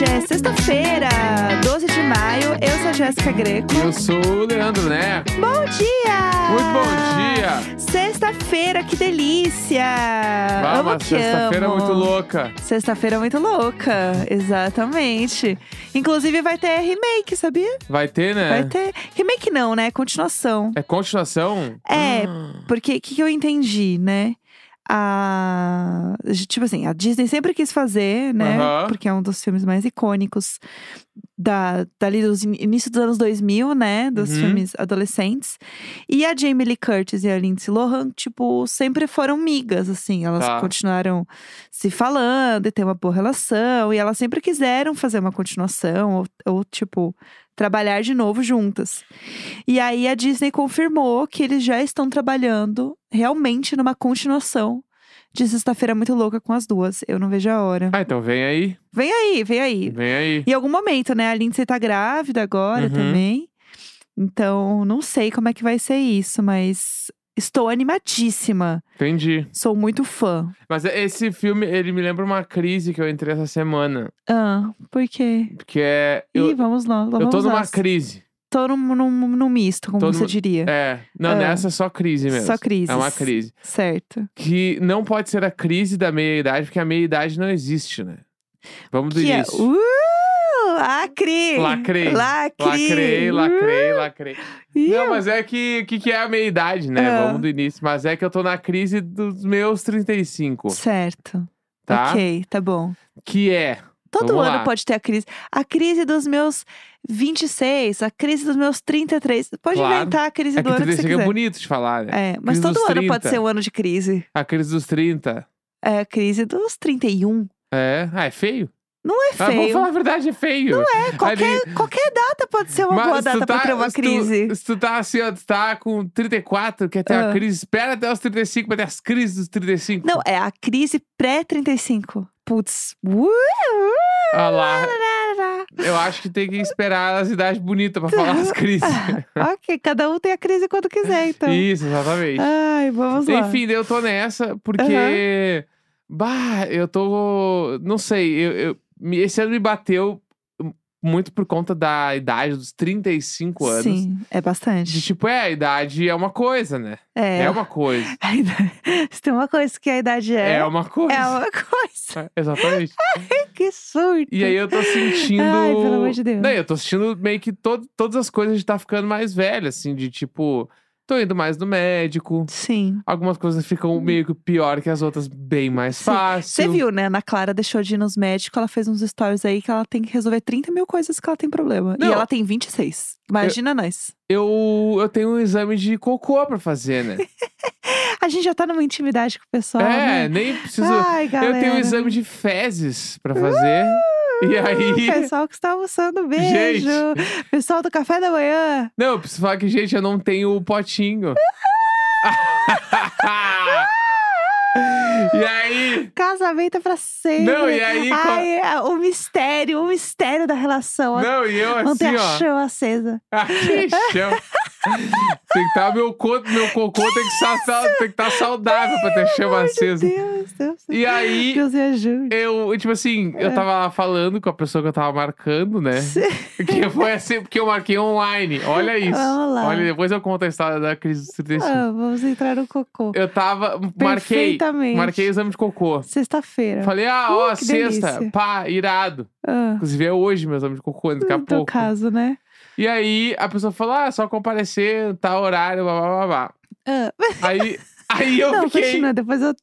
Hoje é sexta-feira, 12 de maio. Eu sou a Jéssica Greco. Eu sou o Leandro, né? Bom dia! Muito bom dia! Sexta-feira, que delícia! Que sexta-feira é muito louca. Sexta-feira muito louca, exatamente. Inclusive vai ter remake, sabia? Vai ter, né? Vai ter. Remake não, né? Continuação. É continuação? É, Ah, Porque o que, que eu entendi, né? A. Tipo assim, a Disney sempre quis fazer, né? Porque é um dos filmes mais icônicos da, dali dos in- início dos anos 2000, né? Dos Uhum. filmes adolescentes. E a Jamie Lee Curtis e a Lindsay Lohan, tipo, sempre foram migas, assim. Elas Tá. continuaram se falando e ter uma boa relação. E elas sempre quiseram fazer uma continuação, ou, ou tipo, trabalhar de novo juntas. E aí a Disney confirmou que eles já estão trabalhando realmente numa continuação de Sexta-feira Muito Louca com as duas. Eu não vejo a hora. Ah, então vem aí. Vem aí, vem aí. Vem aí. Em algum momento, né? A Lindsay tá grávida agora Uhum. também. Então, não sei como é que vai ser isso, mas estou animadíssima. Entendi. Sou muito fã. Mas esse filme, ele me lembra uma crise que eu entrei essa semana. Ah, por quê? Que é. Ih, Eu, vamos lá. lá eu tô numa nós. crise. Tô num, num, num misto, como você diria. É. Não, Ah. nessa é só crise mesmo. Só crises. É uma crise. Certo. Que não pode ser a crise da meia-idade, porque a meia-idade não existe, né? Vamos do Que é. início. Uh! Lacre! Lacrei. Lacre! Lacrei, lacrei, Uh! lacrei. Ih, Não, mas é que o que, que é a meia-idade, né? Ah. Vamos do início. Mas é que eu tô na crise dos meus 35, Certo. tá? Ok, tá bom. Que é. Todo Vamos ano lá. pode ter a crise. A crise dos meus 26, a crise dos meus 33. Pode Claro. inventar a crise É do que ano que você 35 é quiser. bonito de falar, né? É, mas todo ano pode 30. ser um ano de crise. A crise dos 30. É a crise dos 31. É. Ah, é feio? Não é Ah, feio. falar a verdade, é feio. Não É, qualquer, qualquer data pode ser uma Mas boa tu data pra tá- ter uma se tu- crise. Se tu tá assim, ó, tu tá com 34, quer ter Ah. uma crise, espera até os 35 pra ter as crises dos 35. Não, é a crise pré-35. Putz. Uh, uh, Olha lá. Eu acho que tem que esperar as idades bonitas pra falar as crises. ok, cada um tem a crise quando quiser, então. Isso, exatamente. Ai, vamos lá. Enfim, eu tô nessa porque. Bah, eu tô. Não sei, eu, eu- esse ano me bateu muito por conta da idade dos 35 anos. Sim, é bastante. De tipo, é, a idade é uma coisa, né? É. É, uma coisa. Se tem uma coisa que a idade é. É, uma coisa. é uma coisa. É, Exatamente. Que surto. E aí eu tô sentindo. Ai, pelo amor de Deus. Não, eu tô sentindo meio que to- todas as coisas de estar ficando mais velho, assim, de tipo, tô indo mais no médico. Sim. Algumas coisas ficam meio que pior que as outras, bem mais Sim. fácil. Você viu, né? Na Clara deixou de ir nos médicos, ela fez uns stories aí que ela tem que resolver 30 mil coisas que ela tem problema. Não. E ela tem 26. Imagina nós. Eu, eu tenho um exame de cocô pra fazer, né? A gente já tá numa intimidade com o pessoal, é, né? nem preciso. Ai, galera. Eu tenho um exame de fezes pra fazer. E aí. Pessoal que está almoçando, beijo. Pessoal do café da manhã. Não, eu preciso falar que, gente, eu não tenho o potinho. e aí. Casamento é pra sempre. Não, e aí, qual- Ai, é o mistério, o mistério da relação. Não, e eu Manter assim, a ó. chama acesa. Ah, que chão. Tem que estar meu, co- meu cocô tem que estar sal- tem que estar saudável pra ter chama acesa. Deus, Deus. E aí, Deus me ajude. eu, tipo assim, eu tava lá falando com a pessoa que eu tava marcando, né? Que foi assim, porque eu marquei online. Olha isso. Vamos lá. Olha, depois eu conto a história da crise dos 35. Ah, vamos entrar no cocô. Eu tava, marquei, marquei o exame de cocô. Sexta-feira. Falei, ah, Uh, ó, que sexta, delícia. pá, irado. Ah, Inclusive é hoje meu exame de cocô, daqui a no pouco. caso, né? E aí a pessoa falou, ah, só comparecer, tá horário, blá blá blá blá. Ah, Aí, aí eu não, fiquei. continua, depois eu...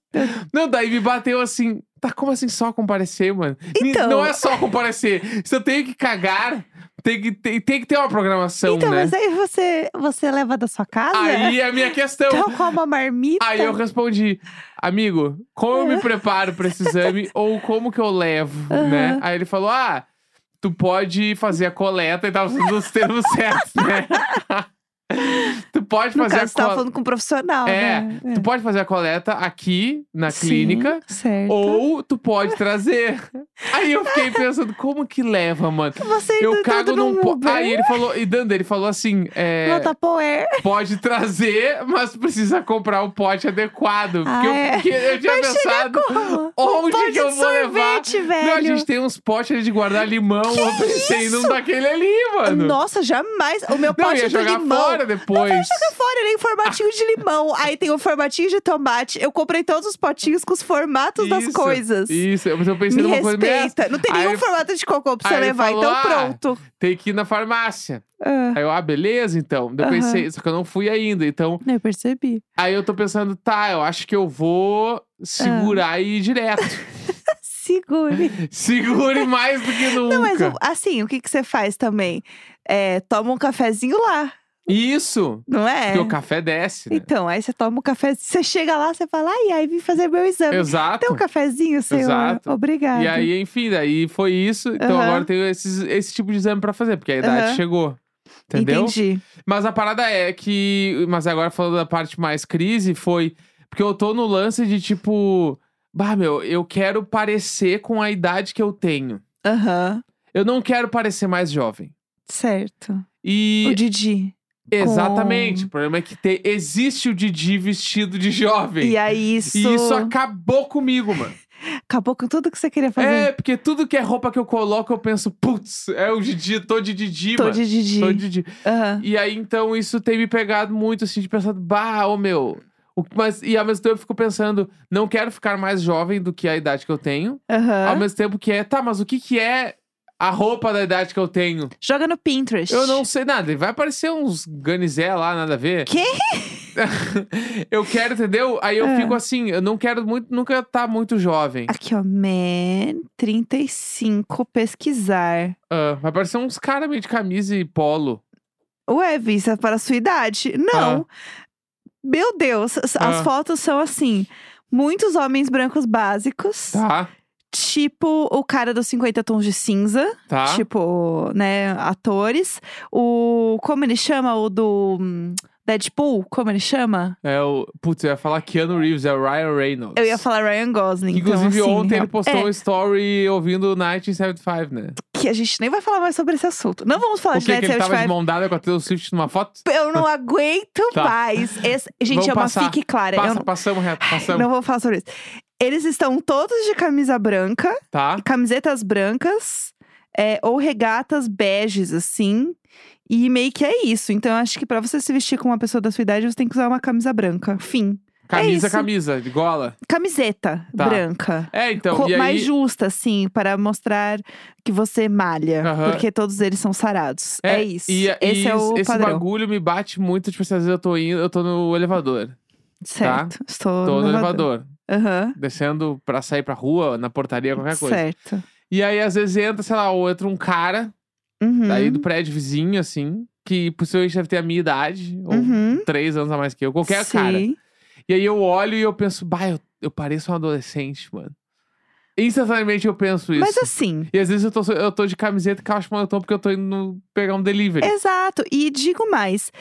Não, daí me bateu assim. Tá, como assim só comparecer, mano? Então. Não é só comparecer. Se eu tenho que cagar, tem que, tem, tem que ter uma programação, Então, né? mas aí você, você leva da sua casa? Aí é a minha questão. Então, com uma marmita? Aí eu respondi, amigo, como eu me preparo pra esse exame ou como que eu levo, né? Aham. Aí ele falou, ah, tu pode fazer a coleta e tava usando os termos certos, né? tu pode No fazer caso, a coleta. falando com um profissional, É, né? tu pode fazer a coleta aqui na Sim, clínica certo. ou tu pode trazer. Aí eu fiquei pensando, como que leva, mano? Você Eu cago num po... Aí ele falou, e Dando, ele falou assim: é, pode trazer, mas precisa comprar o pote adequado. Porque, Ah, eu, é? porque eu tinha Mas pensado. como? Onde Um que eu vou levar? sorvete, velho. Não, a gente tem uns potes ali de guardar limão. eu pensei num isso? daquele ali, mano. Nossa, jamais. O meu Não, pote ia de jogar limão. fora depois. Joga fora, ele é em formatinho de limão. Aí tem o formatinho de tomate. Eu comprei todos os potinhos com os formatos das Isso, coisas. Isso, eu pensei Me numa coisa meio respeita. Não tem Aí nenhum formato de cocô pra você levar, falou, então "Ah, pronto. Tem que ir na farmácia. Ah, Aí eu, ah, beleza, então. Eu pensei, só que eu não fui ainda. Então, eu percebi. aí eu tô pensando, tá, eu acho que eu vou segurar e ir direto. Segure. Segure mais do que nunca. Não, mas assim, o que, que você faz também? É, toma um cafezinho lá, Isso! não é? Porque o café desce, né? Então, aí você toma um café, você chega lá, você fala, ai, ai, vim fazer meu exame. Exato. Tem um cafezinho, senhor? Exato. Obrigada. E aí, enfim, daí foi isso. Então Aham. agora eu tenho esses, esse tipo de exame pra fazer, porque a idade Aham. chegou. Entendeu? Entendi. Mas a parada é que. Mas agora falando da parte mais crise, foi. Porque eu tô no lance de tipo. Bah, meu, eu quero parecer com a idade que eu tenho. Aham, Eu não quero parecer mais jovem. certo. E. O Didi. Exatamente. com- O problema é que te- existe o Didi vestido de jovem. E aí isso, E isso acabou comigo, mano. acabou com tudo que você queria fazer. É, porque tudo que é roupa que eu coloco, eu penso, putz, é o Didi, tô de Didi, Tô mano. de Didi. Tô de Didi. Aham. E aí, então, isso tem me pegado muito, assim, de pensar, bah, ô meu. o- mas, e ao mesmo tempo eu fico pensando, não quero ficar mais jovem do que a idade que eu tenho. Aham. Ao mesmo tempo que é, tá, mas o que que é a roupa da idade que eu tenho? Joga no Pinterest. Eu não sei nada. Vai aparecer uns ganizé lá, nada a ver. Quê? eu quero, entendeu? Aí eu Ah. fico assim, eu não quero muito, nunca estar muito jovem. Aqui, ó. Man 35, pesquisar. Ah, vai aparecer uns caras meio de camisa e polo. Ué, vista para a sua idade? Não. Meu Deus, as as Ah. fotos são assim. Muitos homens brancos básicos. Tá, Tipo o cara dos 50 tons de cinza. tá. Tipo, né, atores. O. Como ele chama? O do. hum, Deadpool? Como ele chama? É o. Putz, eu ia falar Keanu Reeves, é o Ryan Reynolds. Eu ia falar Ryan Gosling. Que, Inclusive, então, assim, ontem ele real- postou é, um story ouvindo 1975, né? que a gente nem vai falar mais sobre esse assunto. Não vamos falar O de que? Que ele tava de 1975. mão dada com a Taylor Swift numa foto? Eu não aguento Tá. mais. Esse- gente, Vamos é uma passar. fique clara. eu Passa, não, passamos reto, passamos. não vou falar sobre isso. Eles estão todos de camisa branca, Tá? camisetas brancas, é, ou regatas beges, assim. E meio que é isso. Então, eu acho que pra você se vestir com uma pessoa da sua idade, você tem que usar uma camisa branca. Fim. Camisa, isso. camisa, de gola. Camiseta Tá. branca. É, então, Co- e aí... Mais justa, assim, para mostrar que você malha. Aham. Porque todos eles são sarados. É, isso. E, Esse e é o esse padrão. bagulho me bate muito, tipo, assim, às vezes eu tô indo, eu tô no elevador. Certo. Estou Tô no elevador. Aham. Descendo pra sair pra rua, na portaria, qualquer coisa. Certo. E aí, às vezes, entra, sei lá, ou entra um cara Uhum. daí do prédio vizinho, assim, que possivelmente deve ter a minha idade, ou Uhum. três anos a mais que eu, qualquer cara. Sim. E aí eu olho e eu penso, bah, eu, eu pareço um adolescente, mano. Instantaneamente eu penso isso. Mas assim, E às vezes eu tô, eu tô de camiseta e calça moletom porque eu tô indo pegar um delivery. exato. E digo mais.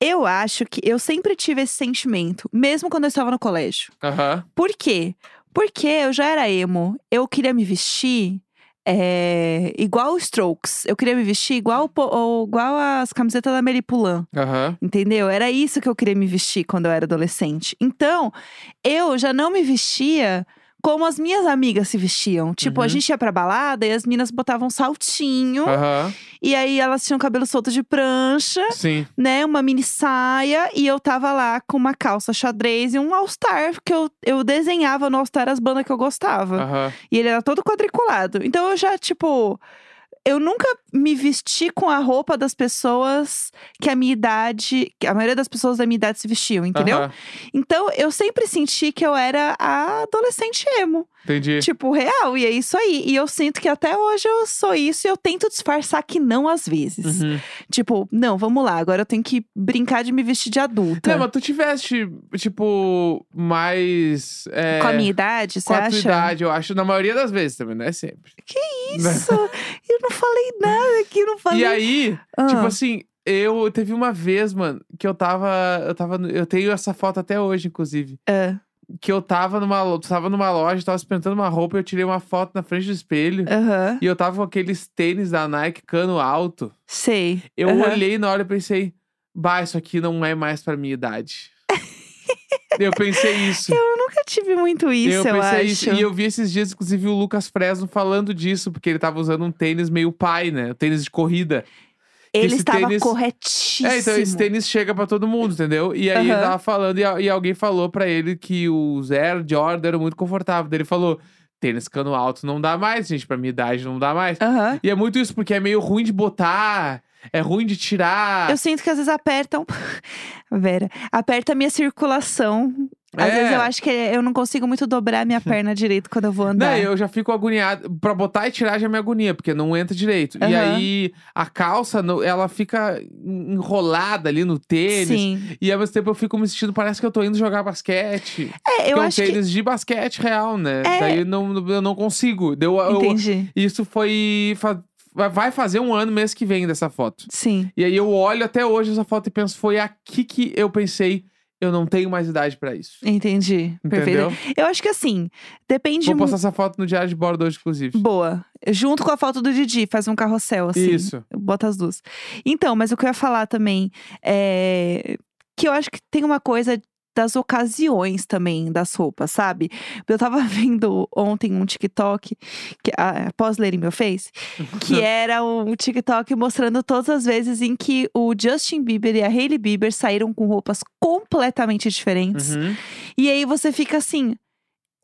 Eu acho que eu sempre tive esse sentimento, mesmo quando eu estava no colégio. Aham. Por quê? Porque eu já era emo. Eu queria me vestir é, igual os Strokes. Eu queria me vestir igual, ou igual as camisetas da Mary Poulain. Aham. Entendeu? Era isso que eu queria me vestir quando eu era adolescente. Então, eu já não me vestia como as minhas amigas se vestiam. Tipo, a Uhum. gente ia pra balada e as minas botavam saltinho. Aham. E aí elas tinham cabelo solto de prancha, Sim. né? Uma mini saia. E eu tava lá com uma calça xadrez e um All-Star. Que eu, eu desenhava no All-Star as bandas que eu gostava. Aham. E ele era todo quadriculado. Então eu já, tipo. Eu nunca me vesti com a roupa das pessoas que a minha idade. que a maioria das pessoas da minha idade se vestiam, entendeu? Aham. Então eu sempre senti que eu era a adolescente emo. Entendi. Tipo, real. E é isso aí. E eu sinto que até hoje eu sou isso e eu tento disfarçar que não às vezes. Uhum. Tipo, não, vamos lá, agora eu tenho que brincar de me vestir de adulta. Não, mas tu tiveste, tipo, mais. é, Com a minha idade, você com a tua acha? idade, eu acho, na maioria das vezes também, não é sempre. Isso! eu não falei nada aqui, não falei. E aí, Ah. tipo assim, eu teve uma vez, mano, que eu tava. Eu tava. Eu tenho essa foto até hoje, inclusive. Ah. que eu tava numa, tava numa loja, tava experimentando uma roupa e eu tirei uma foto na frente do espelho. Aham. E eu tava com aqueles tênis da Nike cano alto. Sei. Eu Aham. olhei na hora e pensei, bah, isso aqui não é mais pra minha idade. Eu pensei isso. Eu nunca tive muito isso, eu, eu acho. isso. E eu vi esses dias, inclusive, o Lucas Fresno falando disso, porque ele tava usando um tênis meio pai, né? Um tênis de corrida. Ele esse estava tênis- corretíssimo. É, então esse tênis chega pra todo mundo, entendeu? E aí ele Aham. tava falando, e, e alguém falou pra ele que os Air Jordan eram muito confortáveis. Daí ele falou: tênis cano alto não dá mais, gente, pra minha idade não dá mais. Aham. E é muito isso, porque é meio ruim de botar, é ruim de tirar. Eu sinto que às vezes apertam. Vera, aperta a minha circulação. Às É. vezes eu acho que eu não consigo muito dobrar minha perna direito quando eu vou andar. Não, eu já fico agoniado. Pra botar e tirar já me agonia, porque não entra direito. E Aham. aí a calça, ela fica enrolada ali no tênis. Sim. E ao mesmo tempo eu fico me sentindo, parece que eu tô indo jogar basquete. É, eu que é um acho que. tênis de basquete real, né? É. Daí não, eu não consigo. Deu, eu, Entendi. isso foi. Vai fazer um ano mês que vem dessa foto. Sim. E aí eu olho até hoje essa foto e penso, foi aqui que eu pensei, eu não tenho mais idade pra isso. Entendi. Entendeu? Perfeito. Eu acho que assim, depende Vou postar essa foto no diário de bordo hoje, inclusive. Boa. Junto com a foto do Didi, faz um carrossel, assim. Isso. Bota as duas. Então, mas o que eu ia falar também é que eu acho que tem uma coisa das ocasiões também das roupas, sabe? Eu tava vendo ontem um TikTok, que, ah, após ler em meu Face, que era um TikTok mostrando todas as vezes em que o Justin Bieber e a Hailey Bieber saíram com roupas completamente diferentes. Uhum. E aí você fica assim.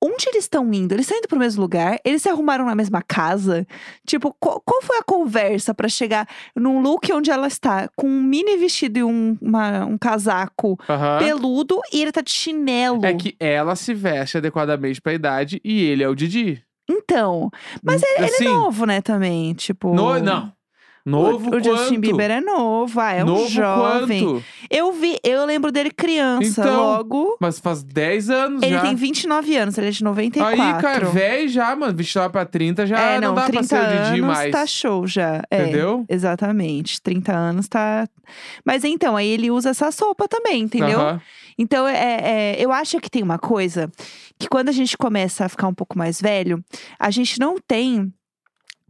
Onde eles estão indo? Eles estão indo pro mesmo lugar? Eles se arrumaram na mesma casa? Tipo, qual, qual foi a conversa pra chegar num look onde ela está com um mini vestido e um, uma- um casaco Aham. peludo e ele tá de chinelo? É que ela se veste adequadamente pra idade e ele é o Didi. Então, mas ele, ele assim, é novo, né, também? Tipo. no- não. Novo o, o Justin? Bieber é novo, ah, é um Novo jovem. quanto? Eu vi, eu lembro dele criança, Então, logo. Mas faz 10 anos Ele já. tem 29 anos, ele é de 94. Aí, cara, velho já, mano. 29 pra 30 já é, não, não, dá pra 30 ser o Didi anos mais. tá show já. É, Entendeu? exatamente. 30 anos tá. Mas então, aí ele usa essa sopa também, entendeu? Aham. Então, é, é, eu acho que tem uma coisa que quando a gente começa a ficar um pouco mais velho, a gente não tem.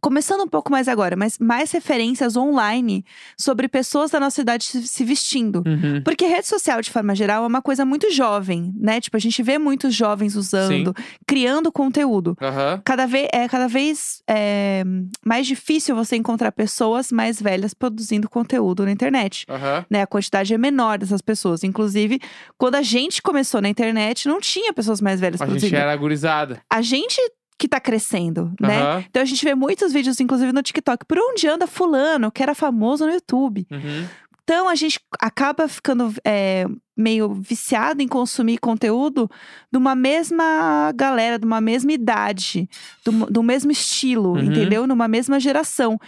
Começando um pouco mais agora, mas mais referências online sobre pessoas da nossa idade se, vestindo. Uhum. Porque rede social, de forma geral, é uma coisa muito jovem, né? Tipo, a gente vê muitos jovens usando, criando conteúdo. Aham. Cada vez, é cada vez é, mais difícil você encontrar pessoas mais velhas produzindo conteúdo na internet. Aham. Né? A quantidade é menor dessas pessoas. Inclusive, quando a gente começou na internet, não tinha pessoas mais velhas A gente produzindo. era gurizada. A gente que tá crescendo, né? Aham. Então a gente vê muitos vídeos, inclusive no TikTok, por onde anda fulano, que era famoso no YouTube. Uhum. Então a gente acaba ficando é, meio viciado em consumir conteúdo de uma mesma galera, de uma mesma idade, do, do mesmo estilo, Uhum. entendeu? Numa mesma geração.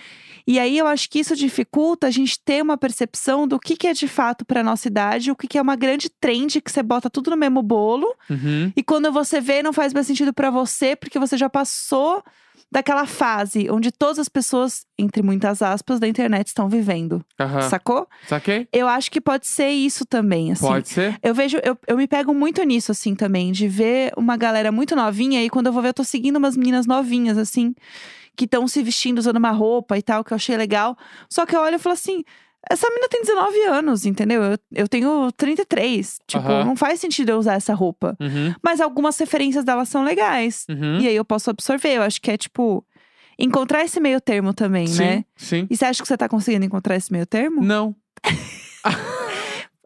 E aí eu acho que isso dificulta a gente ter uma percepção do que, que é de fato pra nossa idade, o que, que é uma grande trend que você bota tudo no mesmo bolo. Uhum. E quando você vê, não faz mais sentido pra você, porque você já passou daquela fase onde todas as pessoas, entre muitas aspas, da internet estão vivendo. Aham. Sacou? Saquei? Eu acho que pode ser isso também, assim. Pode ser. Eu vejo, eu, eu me pego muito nisso, assim, também, de ver uma galera muito novinha, e quando eu vou ver, eu tô seguindo umas meninas novinhas, assim, que estão se vestindo, usando uma roupa e tal, que eu achei legal. Só que eu olho e falo assim. Essa menina tem 19 anos, entendeu? Eu, eu tenho 33. Tipo, Aham. não faz sentido eu usar essa roupa. Uhum. Mas algumas referências dela são legais. Uhum. E aí eu posso absorver. Eu acho que é, tipo, encontrar esse meio termo também, sim, né? sim. E você acha que você tá conseguindo encontrar esse meio termo? Não.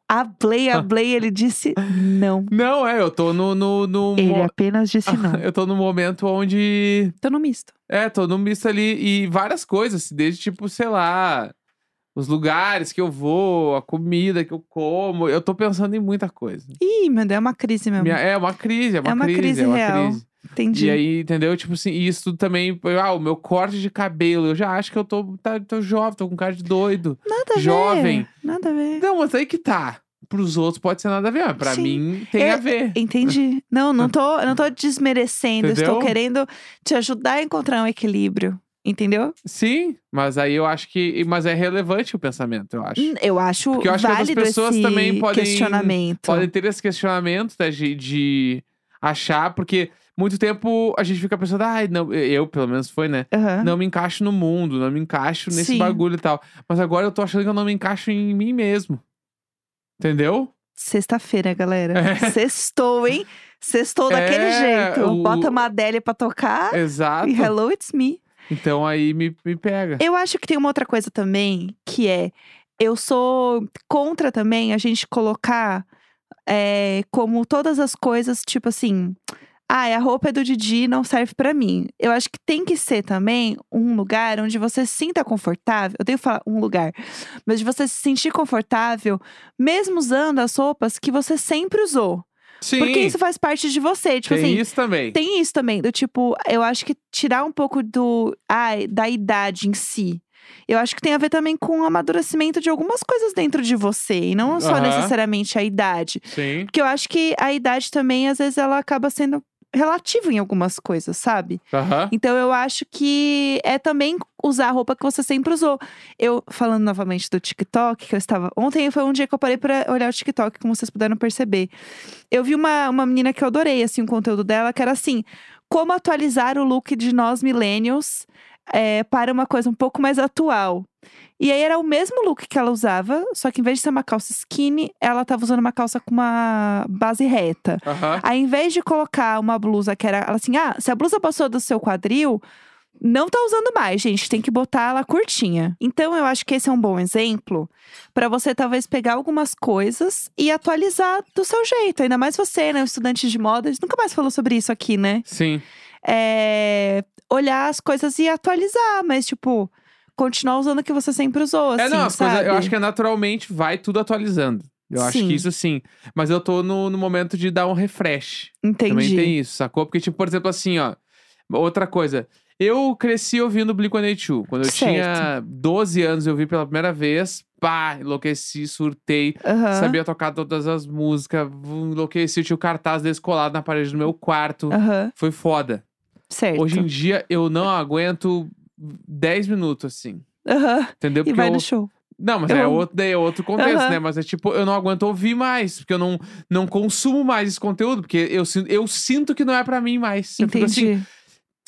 Hablei, hablei, ele disse não. Não, é, eu tô no. no, no Ele mo- apenas disse não. Eu tô no momento onde. Tô no misto. É, tô no misto ali e várias coisas, desde tipo, sei lá, os lugares que eu vou, a comida que eu como. Eu tô pensando em muita coisa. Ih, meu Deus, é uma crise mesmo. Minha- é uma crise, é uma, É uma crise é uma real. crise. Entendi. E aí, entendeu? Tipo assim, e isso tudo também. Ah, o meu corte de cabelo. Eu já acho que eu tô, tá, tô jovem, tô com cara de doido. nada a jovem. ver. Nada a ver. Não, mas aí que tá. Pros outros pode ser nada a ver, mas pra Sim. mim tem a ver. Entendi. Não, não tô, não tô desmerecendo. Entendeu? Estou querendo te ajudar a encontrar um equilíbrio. Entendeu? Sim, mas aí eu acho que. Mas é relevante o pensamento, eu acho. Hum, Eu acho Porque eu acho que outras válido pessoas também podem- questionamento. Podem ter esse questionamento né, de, de. achar, porque muito tempo a gente fica pensando, ai, não, eu pelo menos foi, né? Aham. Não me encaixo no mundo, não me encaixo nesse Sim. bagulho e tal. Mas agora eu tô achando que eu não me encaixo em mim mesmo. Entendeu? Sexta-feira, galera. É. Sextou, hein? Sextou daquele É, jeito. o- Bota uma Adélia pra tocar Exato. e hello, it's me. Então aí me, me pega. Eu acho que tem uma outra coisa também, que é eu sou contra também a gente colocar é, como todas as coisas, tipo assim. Ah, a roupa é do Didi, não serve pra mim. Eu acho que tem que ser também um lugar onde você se sinta confortável. Eu tenho que falar um lugar, mas de você se sentir confortável, mesmo usando as roupas que você sempre usou. Sim, Porque isso faz parte de você. Tipo tem assim, isso também. tem isso também, do tipo, eu acho que tirar um pouco do. Ai, da idade em si. Eu acho que tem a ver também com o amadurecimento de algumas coisas dentro de você. E não só Aham. necessariamente a idade. Sim. Porque eu acho que a idade também, às vezes, ela acaba sendo relativa em algumas coisas, sabe? Aham. Então eu acho que é também usar a roupa que você sempre usou. Eu, falando novamente do TikTok, que eu estava. Ontem foi um dia que eu parei pra olhar o TikTok, como vocês puderam perceber. Eu vi uma, uma menina que eu adorei, assim, o conteúdo dela, que era assim: como atualizar o look de nós millennials é, para uma coisa um pouco mais atual. E aí era o mesmo look que ela usava, só que em vez de ser uma calça skinny, ela tava usando uma calça com uma base reta. Aham. Aí, em vez de colocar uma blusa que era assim, ah, se a blusa passou do seu quadril, não tá usando mais, gente. Tem que botar ela curtinha. Então, eu acho que esse é um bom exemplo pra você talvez pegar algumas coisas e atualizar do seu jeito. Ainda mais você, né, estudante de moda. A gente nunca mais falou sobre isso aqui, né? Sim. É, olhar as coisas e atualizar, mas tipo, continuar usando o que você sempre usou, assim, é, não, as sabe? coisas, eu acho que naturalmente vai tudo atualizando. Eu acho Sim. que isso sim. Mas eu tô no, no momento de dar um refresh. Também Entendi. tem isso, sacou? Porque, tipo, por exemplo, assim, ó. Outra coisa. Eu cresci ouvindo Blink-182. Quando eu Certo. tinha 12 anos, eu vi pela primeira vez. Pá, enlouqueci, surtei. Aham. Sabia tocar todas as músicas. Enlouqueci, tinha o cartaz deles colado na parede do meu quarto. Aham. Foi foda. Certo. Hoje em dia, eu não aguento 10 minutos, assim. Aham. Entendeu? E Porque vai eu, no show. Não, mas Eu é outro, daí é outro contexto, Aham. né? Mas é tipo, eu não aguento ouvir mais, porque eu não, não consumo mais esse conteúdo, porque eu, sinto- eu sinto que não é pra mim mais. Eu fico Entendi. assim,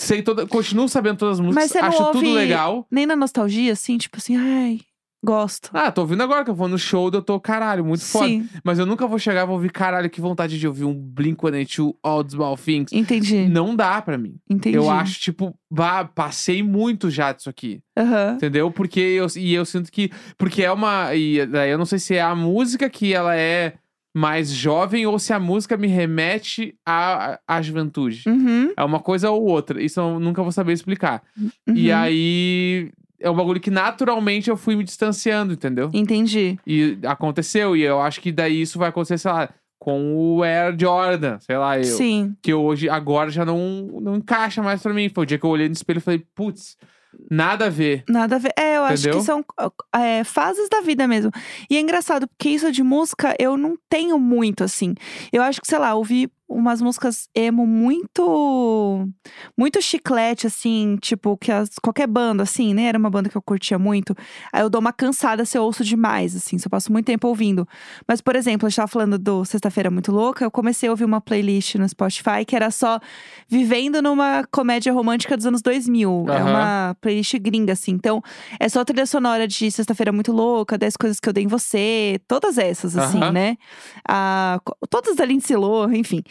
sei toda, continuo sabendo todas as músicas, Mas você não acho tudo ouve- legal. Nem na nostalgia, assim, tipo assim, ai, gosto. Ah, tô ouvindo agora que eu vou no show, eu tô, caralho, muito foda. Sim, Mas eu nunca vou chegar e vou ouvir, caralho, que vontade de ouvir um Blink-182, All the Small Things. entendi. Não dá pra mim. Entendi. Eu acho, tipo, bah, passei muito já disso aqui. Aham. Entendeu? Porque eu, e eu sinto que. Porque é uma. E daí eu não sei se é a música que ela é mais jovem ou se a música me remete à, à juventude. Uhum, É uma coisa ou outra. Isso eu nunca vou saber explicar. E uhum. aí. É um bagulho que naturalmente eu fui me distanciando, entendeu? Entendi. E aconteceu. E eu acho que daí isso vai acontecer, sei lá, com o Air Jordan, sei lá, eu. Sim. Que hoje, agora já não, não encaixa mais pra mim. Foi o dia que eu olhei no espelho e falei, putz, nada a ver. Nada a ver. É, eu acho Entendeu? que são é, fases da vida mesmo. E é engraçado, porque isso de música eu não tenho muito, assim. Eu acho que, sei lá, ouvi umas músicas emo muito. Muito chiclete, assim, tipo, que as, qualquer banda, assim, né? Era uma banda que eu curtia muito. Aí eu dou uma cansada se eu ouço demais, assim, se eu passo muito tempo ouvindo. Mas, por exemplo, a gente tava falando do Sexta-feira Muito Louca, eu comecei a ouvir uma playlist no Spotify que era só vivendo numa comédia romântica dos anos 2000. É Aham. uma playlist gringa, assim. Então, é só trilha sonora de Sexta-feira Muito Louca, 10 Coisas Que Eu Dei em Você, todas essas, assim, Aham. né? Ah, co- todas da Lindsay Lohan, enfim.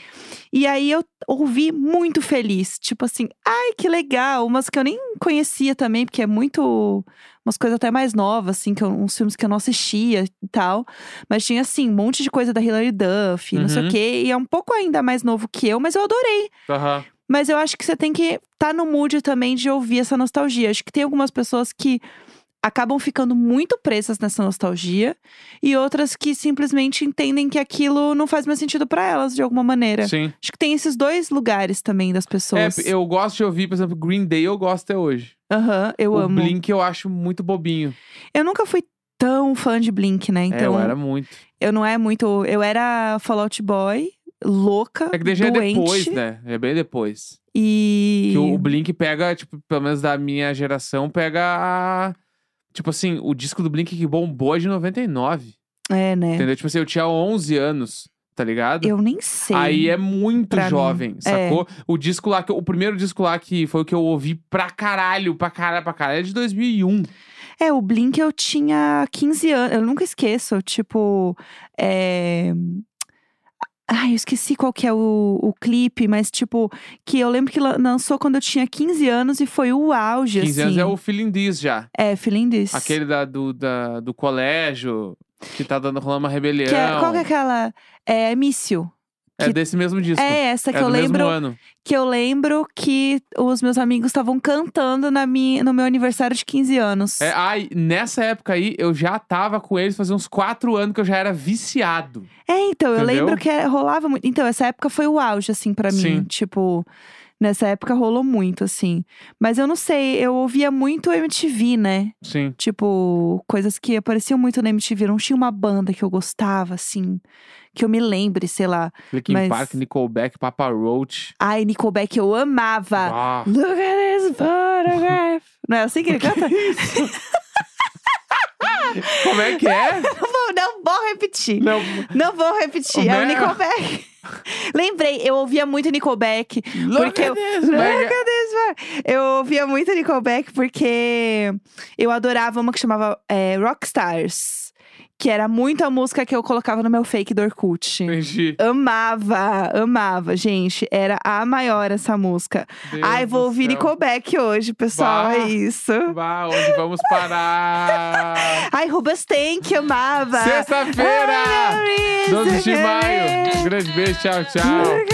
E aí eu ouvi muito feliz, tipo assim, ai, que legal. Umas que eu nem conhecia também, porque é muito. Umas coisas até mais novas, assim, que eu- uns filmes que eu não assistia e tal. Mas tinha, assim, um monte de coisa da Hilary Duff, não sei Uhum. o quê. E é um pouco ainda mais novo que eu, mas eu adorei. Aham. Mas eu acho que você tem que estar tá no mood também de ouvir essa nostalgia. Acho que tem algumas pessoas que acabam ficando muito presas nessa nostalgia e outras que simplesmente entendem que aquilo não faz mais sentido pra elas de alguma maneira. Sim. Acho que tem esses dois lugares também das É, pessoas. eu gosto de ouvir, por exemplo, Green Day, eu gosto até hoje. Aham, eu o amo. Blink eu acho muito bobinho. Eu nunca fui tão fã de Blink, né? é, Então, eu era muito. eu não é muito. Eu era Fallout Boy, louca, É que já é doente. depois, né? É bem depois. E. Que o, o Blink pega, tipo, pelo menos da minha geração, pega a. Tipo assim, o disco do Blink que bombou é de 99. É, né? Entendeu? Tipo assim, eu tinha 11 anos. tá ligado? Eu nem sei. Aí é muito Pra mim, jovem, é. sacou? O disco lá, que, o primeiro disco lá que foi o que eu ouvi pra caralho, pra caralho, pra caralho, é de 2001. É, o Blink eu tinha 15 anos. Eu nunca esqueço. Tipo. É... Ai, eu esqueci qual que é o, o clipe, mas tipo, que eu lembro que lan- lançou quando eu tinha 15 anos e foi o auge, 15 assim. anos é o Feeling This já. É, Feeling This. Aquele da, do, da, do colégio, que tá dando rolando uma rebelião. Que é- qual que é aquela? É Mício. É desse mesmo disco. É essa que é eu lembro. Que eu lembro que os meus amigos estavam cantando na minha, no meu aniversário de 15 anos. É, ai, nessa época aí, eu já tava com eles fazia uns quatro anos que eu já era viciado. É, então, eu Entendeu? lembro que rolava muito. Então, essa época foi o auge, assim, pra mim. Tipo, nessa época rolou muito, assim. Mas eu não sei, eu ouvia muito MTV, né? Sim. Tipo, coisas que apareciam muito na MTV. Não tinha uma banda que eu gostava, assim, que eu me lembre, sei lá. Linkin Mas- Park, Nickelback, Papa Roach. Ai, Nickelback, eu amava. Ah, Look at this photograph. Não é assim que ele canta? como é que é? não, vou, não vou repetir. Não, Não vou repetir. É o meu- Nickelback. Lembrei, eu ouvia muito Nickelback. Look porque eu, this. Eu ouvia muito Nickelback porque eu adorava uma que chamava é, Rockstars. Que era muito a música que eu colocava no meu fake do Orkut. Entendi. Amava, amava, gente. Era a maior essa música. Deus Ai, vou ouvir. Nickelback hoje, pessoal. Bah. É isso. Bah, onde vamos parar? Ai, Rubastank, amava. Sexta-feira, Ai, 12 de maio. Um grande beijo, tchau, tchau.